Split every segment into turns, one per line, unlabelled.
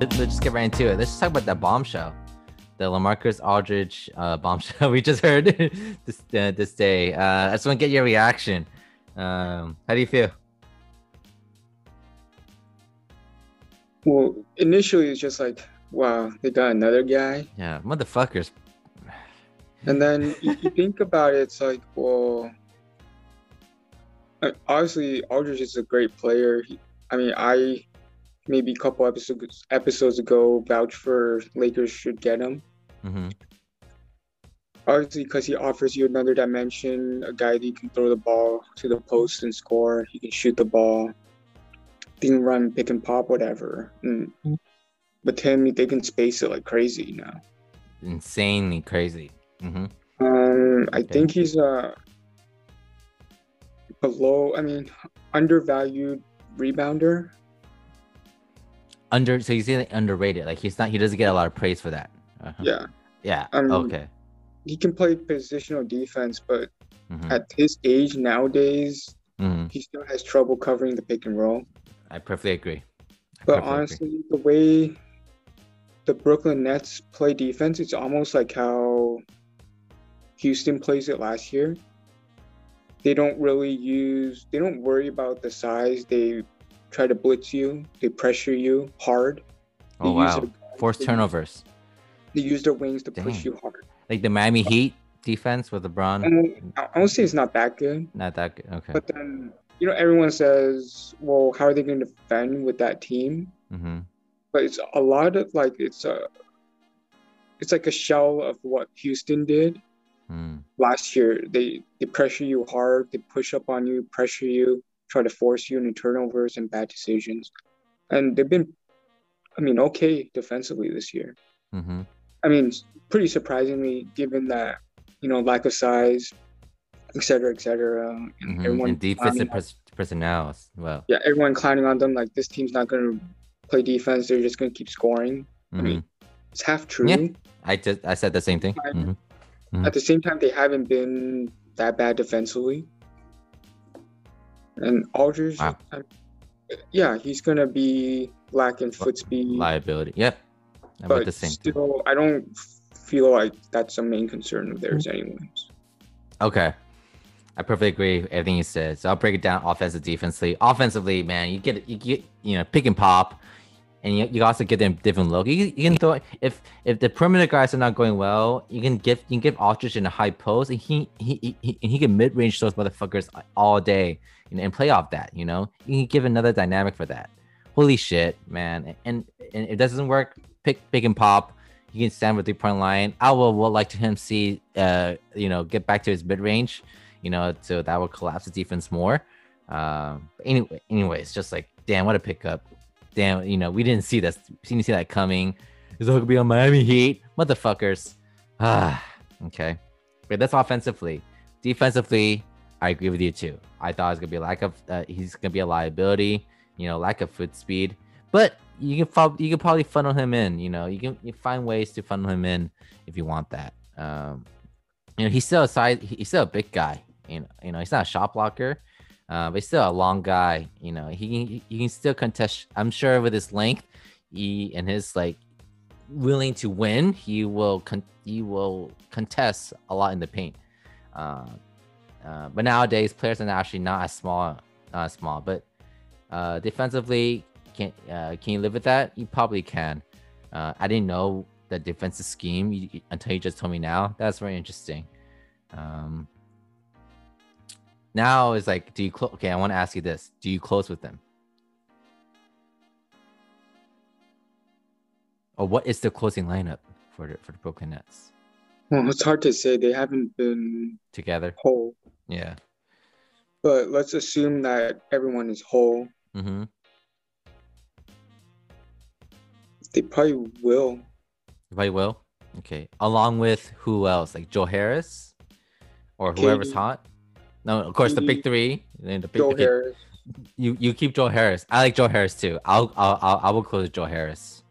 let's just get right into it. Let's just talk about that bombshell, the LaMarcus Aldridge uh, bombshell we just heard this uh, this day. Uh, I just want to get your reaction. Um, how do you feel?
Well, initially it's just like, wow, they got another guy.
Yeah, motherfuckers.
And then you, you think about it, it's like, well, uh, obviously Aldridge is a great player. He, I mean, I maybe a couple episodes episodes ago vouch for Lakers should get him.
hmm
Obviously, because he offers you another dimension, a guy that you can throw the ball to the post and score. He can shoot the ball. They can run pick and pop, whatever. And, but Tim, they can space it like crazy you now.
Insanely crazy. hmm
Um, I
Okay.
think he's uh below. I mean, undervalued rebounder.
Under, so he's like underrated. Like he's not. He doesn't get a lot of praise for that. Uh-huh.
Yeah,
Yeah.
Um,
okay.
he can play positional defense, but
hmm
at his age nowadays,
hmm
he still has trouble covering the pick and roll.
I perfectly agree. I
But
perfectly agree.
honestly, the way the Brooklyn Nets play defense, it's almost like how Houston plays it last year. They don't really use, they don't worry about the size. They try to blitz you, they pressure you hard. They
oh
use
wow, forced turnovers.
They use their wings to push you hard.
Like the Miami Heat defense with LeBron.
And I won't say it's not that good,
Not that good. Okay.
but then, you know, everyone says, well, how are they going to defend with that team?
hmm
but it's a lot of like it's a it's like a shell of what Houston did
Mm.
last year. They they pressure you hard, they push up on you, pressure you, try to force you into turnovers and bad decisions. And they've been I mean, okay defensively this year.
hmm
I mean, pretty surprisingly given that, you know, lack of size, et cetera, et cetera. And
hmm
everyone
And defensive pers- personnel as well.
yeah, everyone clowning on them like this team's not gonna play defense, they're just gonna keep scoring. I mean, it's half true.
Yeah. I just I said the same thing.
I-
hmm
At the same time, they haven't been that bad defensively. And Aldridge,
Wow.
yeah, he's gonna be lacking foot speed,
Liability. Yep. I'm
but
the same.
still, I don't feel like that's a main concern of theirs,
Mm-hmm.
anyways.
Okay. I perfectly agree with everything you said. So I'll break it down offensive, defensively. Offensively, man, you get you get you know pick and pop, and you, you also give them different look. You, can- you can throw if if the perimeter guys are not going well, you can give you can give Aldridge in a high post, and he he, he, he can mid range those motherfuckers all day, know, and play off that. You know, you can give another dynamic for that. Holy shit, man! And and if that doesn't work, pick pick and pop. You can stand with three point line. I will would like to him see uh you know get back to his mid range, you know, so that will collapse the defense more. Um, but anyway, anyways, just like damn, what a pickup. Damn, you know, we didn't see this. Didn't see that coming. Is all gonna be on Miami Heat, motherfuckers. Ah, okay. But that's offensively. Defensively, I agree with you too. I thought it was gonna be a lack of. Uh, he's gonna be a liability. You know, lack of foot speed. But you can you can probably funnel him in. You know, you can you find ways to funnel him in if you want that. Um, you know, he's still a size. He's still a big guy. You know, you know, he's not a shot blocker, uh, but he's still a long guy. You know, he he can still contest. I'm sure with his length, he and his like willing to win, he will con- he will contest a lot in the paint. Uh, uh, but nowadays, players are actually not as small, not as small. But uh, defensively, can uh, can you live with that? You probably can. Uh, I didn't know the defensive scheme until you just told me now. That's very interesting. Um, now it's like, do you close? Okay, I want to ask you this: Do you close with them, or what is the closing lineup for the for the Brooklyn Nets
Well, it's hard to say. They haven't been
together?
whole,
Yeah.
but let's assume that everyone is whole.
Mm-hmm.
They probably will.
They probably will. Okay. Along with who else? Like Joe Harris, or whoever's
KD.
hot. No, of course the big three. Then the big,
Joe Harris.
You you keep Joe Harris. I like Joe Harris too. I'll I'll, I'll I will close Joe Harris.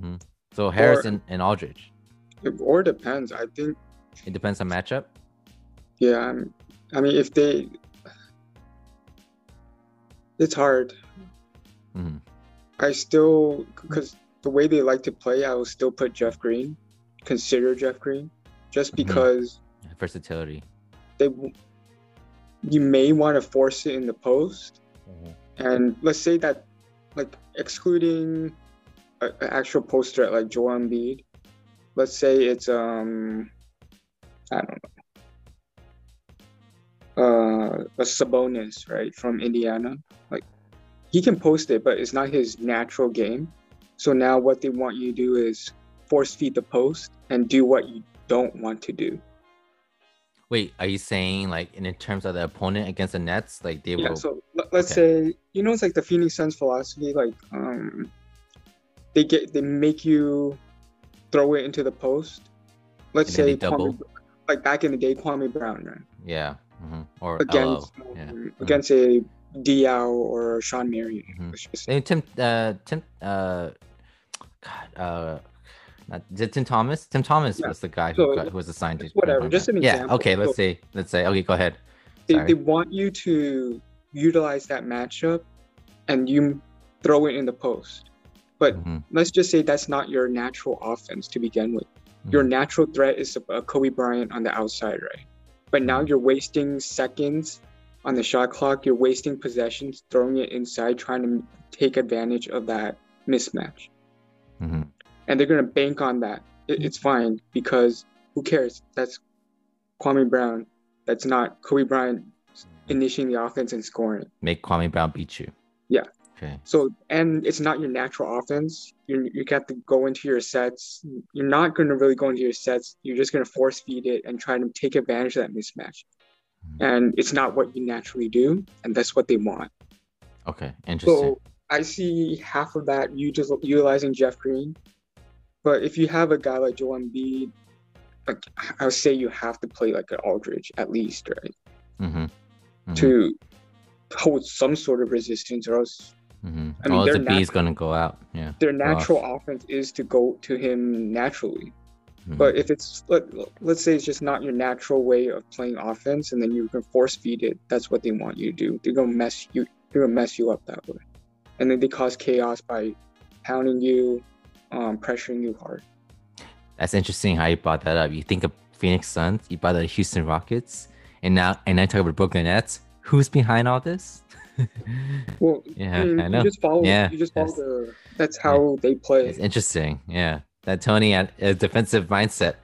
hmm So Harris
Or-
and, and Aldridge.
It, or depends. I think
It depends on matchup.
Yeah, I'm- I mean, if they, it's hard.
hmm
I still because the way they like to play, I will still put Jeff Green, consider Jeff Green, just
Mhm.
because
Versatility.
They you may want to force it in the post, and let's say that like excluding an actual post threat like Joel Embiid, let's say it's um I don't know uh a Sabonis right from Indiana, like he can post it, but it's not his natural game. So now what they want you to do is force feed the post and do what you don't want to do.
Wait, are you saying like in terms of the opponent against the Nets, like they
Yeah,
will?
so let- let's say you know it's like the Phoenix Suns philosophy, like um, they get they make you throw it into the post. Let's say? Kwame, like back in the day, Kwame Brown, right?
yeah. mhm, Or
Against um,
Yeah. mhm.
against a Diaw or Shawn Marion.
Mhm.
just.
And Tim, uh, Tim, uh, God, uh, not, it Tim Thomas? Tim Thomas
Yeah.
was the guy who,
So,
got, who was assigned to.
whatever, just an
Yeah.
example.
Okay. Let's
So-
say. Let's say. Okay. Go ahead.
They,
Sorry.
they want you to utilize that matchup, and you throw it in the post. But
Mhm,
let's just say that's not your natural offense to begin with. Your
mhm.
natural threat is a Kobe Bryant on the outside, right? But now
Mhm.
you're wasting seconds on the shot clock. You're wasting possessions, throwing it inside, trying to take advantage of that mismatch.
Mhm.
And they're gonna bank on that. It, it's fine because who cares? That's Kwame Brown. That's not Kobe Bryant initiating the offense and scoring.
Make Kwame Brown beat you.
Yeah.
Okay.
So and it's not your natural offense. You you got to go into your sets. You're not going to really go into your sets. You're just going to force feed it and try to take advantage of that mismatch.
Mhm.
And it's not what you naturally do, and that's what they want.
Okay. Interesting.
So I see half of that you just utilizing Jeff Green, but if you have a guy like Joel Embiid, like I would say you have to play like an Aldridge at least, right,
mm-hmm. Mhm.
to hold some sort of resistance, or else
Mm-hmm.
I mean,
oh,
they're
the
nat-
B's gonna go out. Yeah.
their
go off.
natural offense is to go to him naturally.
Mhm.
But if it's let, let's say it's just not your natural way of playing offense, and then you can force feed it, that's what they want you to do. They're gonna mess you. They're gonna mess you up that way, and then they cause chaos by pounding you, um, pressuring you hard.
That's interesting how you brought that up. You think of Phoenix Suns, you brought the Houston Rockets, and now and I talk about Brooklyn Nets. Who's behind all this?
Well,
Yeah,
I, mean,
I know.
You just follow.
Yeah,
you just follow
yes.
the. That's how they play.
it's interesting. Yeah, D'Antoni had a defensive mindset.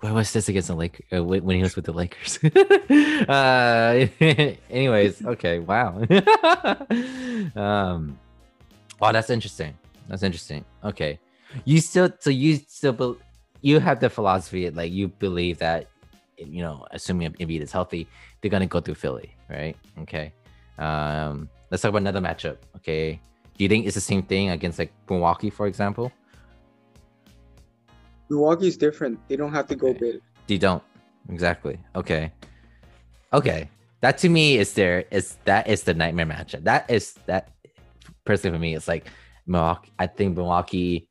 Where was this against the Lakers? Uh, when when he was with the Lakers. uh, anyways, okay, wow. um, wow, that's interesting. That's interesting. Okay, you still so you still bel you have the philosophy like you believe that you know, assuming Embiid is healthy, they're gonna go through Philly, right? Okay. Um, let's talk about another matchup. Okay, do you think it's the same thing against like Milwaukee, for example?
Milwaukee's different. They don't have to go big.
they don't exactly. Okay. Okay. That to me is there is that is the nightmare matchup. That is that personally for me. It's like Milwaukee. I think Milwaukee.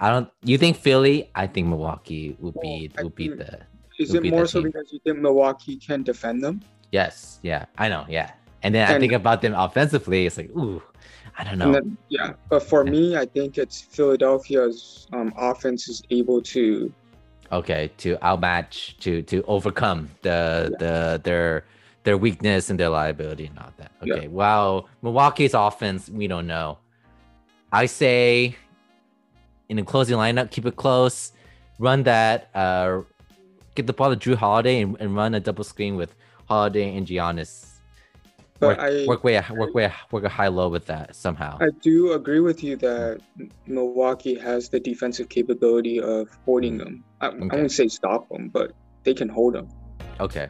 I don't. You think Philly? I think Milwaukee would be
Well,
would be the
Is it more so
team.
because you think Milwaukee can defend them?
yes. Yeah. I know. Yeah. And then I think about them offensively. It's like ooh, I don't know.
Then, yeah, but for
Yeah.
me, I think it's Philadelphia's um, offense is able to.
okay to outmatch to to overcome the the their their weakness and their liability and all that
Yeah.
okay wow milwaukee's offense we don't know i say in the closing lineup keep it close run that uh get the ball to Jrue holiday and, and run a double screen with holiday and giannis
But
work,
I
work way work way work a high low with that somehow
I do agree with you that Milwaukee has the defensive capability of holding them. I,
Okay.
I won't say stop them, but they can hold them.
okay